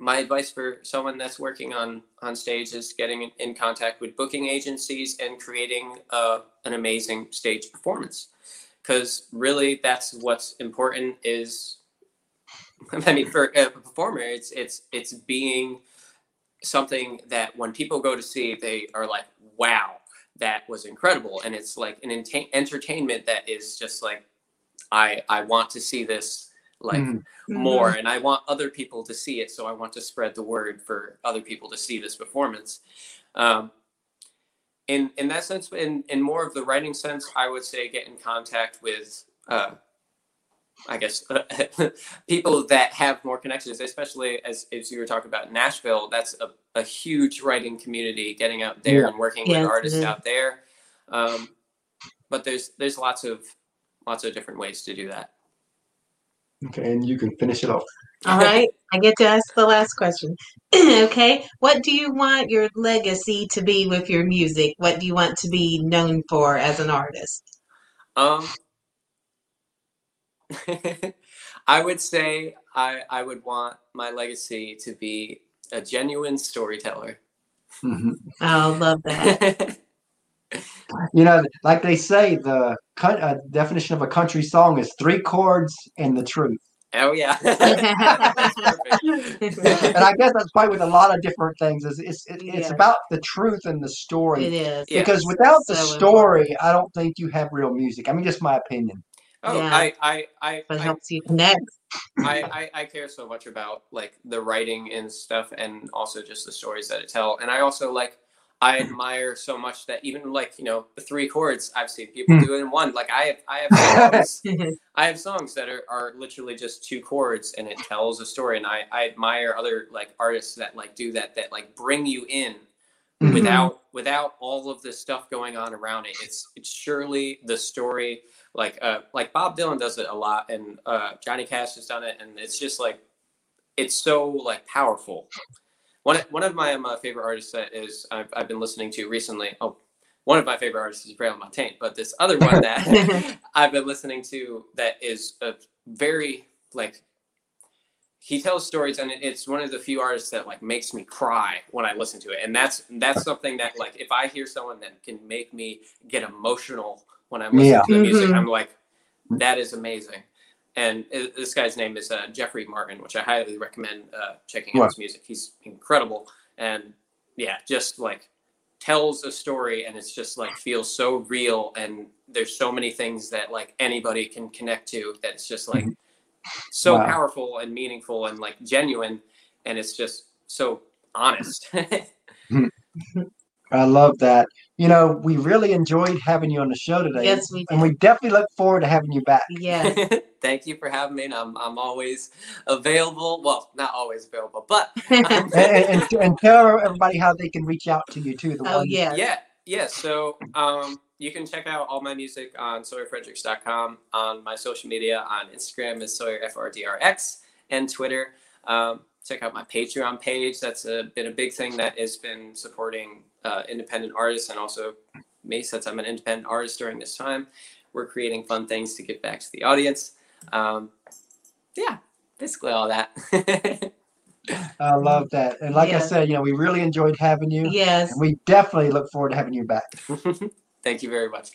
my advice for someone that's working on on stage is getting in, contact with booking agencies and creating uh, an amazing stage performance. Because really that's what's important is (laughs) i mean for a performer it's it's it's being something that when people go to see they are like wow that was incredible. And it's like an entertainment that is just like I I want to see this like Mhm. more and I want other people to see it so I want to spread the word for other people to see this performance. Um, in in that sense, in in more of the writing sense, I would say get in contact with uh, I guess (laughs) people that have more connections, especially as, as you were talking about Nashville, that's a, a huge writing community getting out there Yeah. and working Yes, with it artists is. out there. Um, but there's there's lots of lots of different ways to do that. Okay, and you can finish it off. All right, I get to ask the last question. (clears throat) okay, what do you want your legacy to be with your music? What do you want to be known for as an artist? Um, (laughs) I would say I I would want my legacy to be a genuine storyteller. Mhm. Oh, love that. (laughs) You know, like they say, the co- uh, definition of a country song is three chords and the truth. oh yeah. (laughs) And I guess that's probably with a lot of different things. Is it's it, it's Yeah. about the truth and the story. It is. Yeah. Because without the So story, I don't think you have real music. I mean, just my opinion. Oh, Yeah. I, I, I, But it I, helps you connect. I, I, I care so much about like the writing and stuff, and also just the stories that it tell. And I also like, I admire so much that even like you know the three chords I've seen people Hmm. do it in one. Like I have, I have (laughs) songs, (laughs) I have songs that are, are literally just two chords, and it tells a story. And I, I admire other like artists that like do that, that like bring you in Mhm. without without all of the stuff going on around it. It's it's surely the story. Like uh like Bob Dylan does it a lot, and uh Johnny Cash has done it, and it's just like it's so like powerful. One of- one of my um, uh, favorite artists that is I've, I've been listening to recently. Oh, one of my favorite artists is Braille Montaigne, but this other one that (laughs) (laughs) I've been listening to that is a very like he tells stories and it's one of the few artists that like makes me cry when I listen to it. And that's that's something that like if I hear someone that can make me get emotional when I'm listening Yeah. to the music, Mhm. I'm like, that is amazing. And this guy's name is uh, Jeffrey Martin, which I highly recommend uh, checking out Wow. his music. He's incredible, and yeah, just like tells a story, and it's just like feels so real. And there's so many things that like anybody can connect to. That it's just like so Wow. powerful and meaningful and like genuine, and it's just so honest. I love that. You know, we really enjoyed having you on the show today. Yes, we did. And we definitely look forward to having you back. Yes. (laughs) Thank you for having me. And I'm I'm always available. Well, not always available, but (laughs) And, and, (laughs) and, and tell everybody how they can reach out to you too. The oh, one- yeah. yeah, yeah. So um, you can check out all my music on SawyerFredericks.com, on my social media, on Instagram is SawyerFRDRX, and Twitter. Um, check out my Patreon page. That's a, been a big thing that has been supporting uh, independent artists and also me, since I'm an independent artist during this time. We're creating fun things to give back to the audience. Um, yeah, basically all that. (laughs) I love that. And like I said, you know, we really enjoyed having you. Yes. And we definitely look forward to having you back. (laughs) Thank you very much.